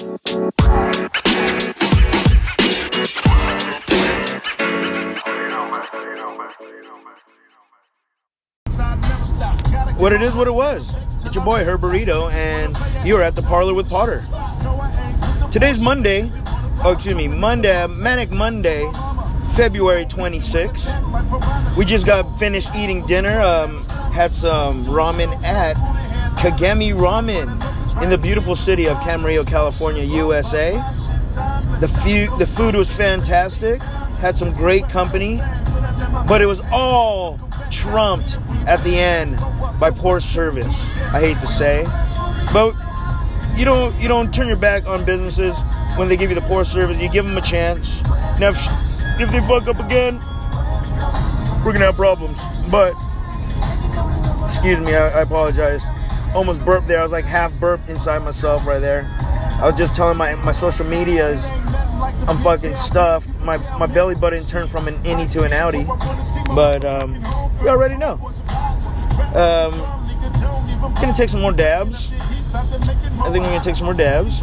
What it is, what it was. It's your boy Herb Burrito, and you're at the parlor with Potter. Today's Monday. Oh, excuse me, Monday, Manic Monday, February 26th. We just got finished eating dinner. Um, had some ramen at Kagami Ramen in the beautiful city of Camarillo, California, USA. The, fu- the food was fantastic. Had some great company, but it was all trumped at the end by poor service. I hate to say, but you don't you don't turn your back on businesses when they give you the poor service. You give them a chance. Now, if, if they fuck up again, we're gonna have problems. But excuse me, I, I apologize. Almost burped there. I was like half burped inside myself right there. I was just telling my my social medias I'm fucking stuffed. My my belly button turned from an innie to an outie. But um, you already know. Um, gonna take some more dabs. I think we're gonna take some more dabs.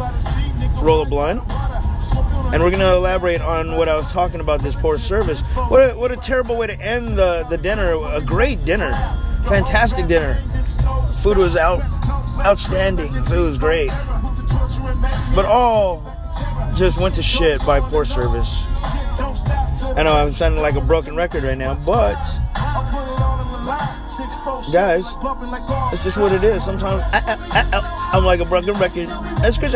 Roll a blunt. And we're gonna elaborate on what I was talking about this poor service. What a, what a terrible way to end the, the dinner. A great dinner, fantastic dinner. Food was out outstanding. Food was great. But all just went to shit by poor service. I know I'm sounding like a broken record right now, but guys, it's just what it is. Sometimes I, I, I, I'm like a broken record. Excuse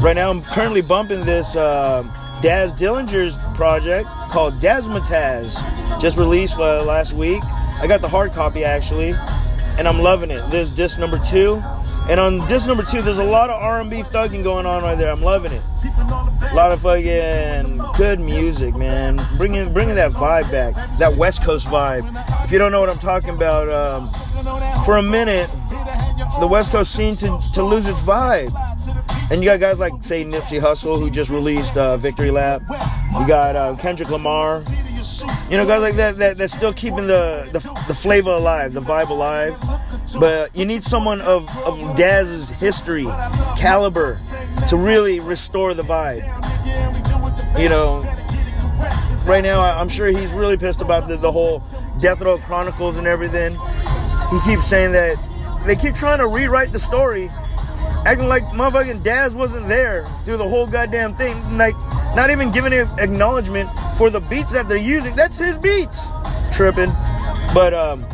Right now, I'm currently bumping this uh, Daz Dillinger's project called Dazamataz, just released uh, last week. I got the hard copy actually, and I'm loving it. This disc number two. And on disc number two, there's a lot of R&B thugging going on right there. I'm loving it. A lot of fucking good music, man. Bringing bringing that vibe back, that West Coast vibe. If you don't know what I'm talking about, um, for a minute, the West Coast seemed to, to lose its vibe. And you got guys like, say, Nipsey Hussle, who just released uh, Victory Lap. You got uh, Kendrick Lamar. You know, guys like that, that that's still keeping the, the, the flavor alive, the vibe alive. But you need someone of, of Daz's history, caliber, to really restore the vibe. You know, right now, I'm sure he's really pissed about the, the whole Death Row Chronicles and everything. He keeps saying that they keep trying to rewrite the story, acting like motherfucking Daz wasn't there through the whole goddamn thing. Like, not even giving him acknowledgement for the beats that they're using. That's his beats. Tripping. But, um,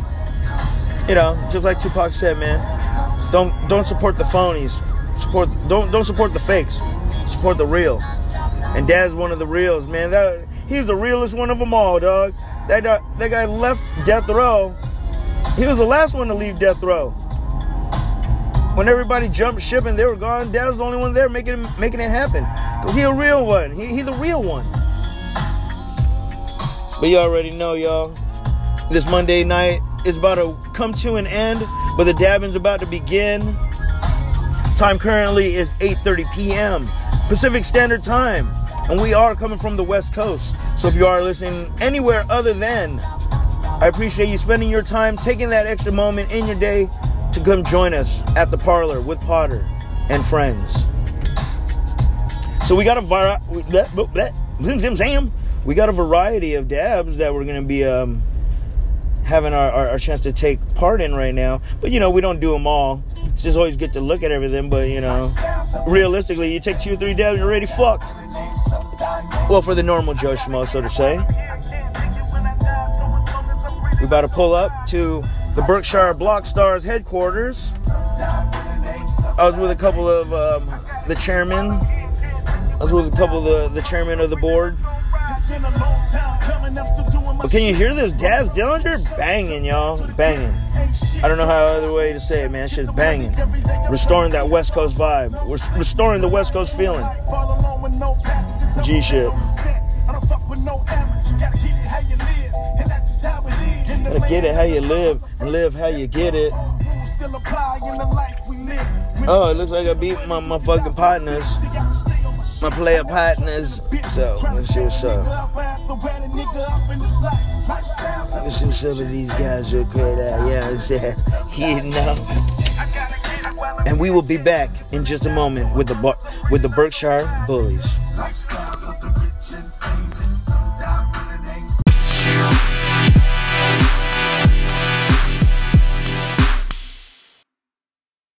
you know, just like Tupac said, man, don't don't support the phonies. Support don't don't support the fakes. Support the real. And Daz one of the reals, man. That he's the realest one of them all, dog. That uh, that guy left Death Row. He was the last one to leave Death Row. When everybody jumped ship and they were gone, Daz was the only one there making making it happen. Cause he a real one. He he the real one. But you already know, y'all. This Monday night, is about to come to an end, but the dabbing's about to begin. Time currently is 8:30 p.m. Pacific Standard Time, and we are coming from the West Coast. So if you are listening anywhere other than, I appreciate you spending your time taking that extra moment in your day to come join us at the parlor with Potter and friends. So we got a var- we got a variety of dabs that we're going to be um, having our, our, our, chance to take part in right now. But you know, we don't do them all. It's just always get to look at everything. But you know, realistically, you take two or three dabs, you're already fucked. Well, for the normal Joe Schmo, so to say. We about to pull up to the Berkshire Block Stars headquarters. I was with a couple of um, the chairman. I was with a couple of the, the chairman of the board. But can you hear this Daz Dillinger? Banging, y'all. Banging. I don't know how other way to say it, man. Shit's banging. Restoring that West Coast vibe. We're restoring the West Coast feeling. G shit. Get it how you live and live how you get it. Oh, it looks like I beat my, my fucking partners my player partners. So let's see what's up. Let's see some of these guys real quick. Uh, yeah, you know. And we will be back in just a moment with the with the Berkshire Bullies.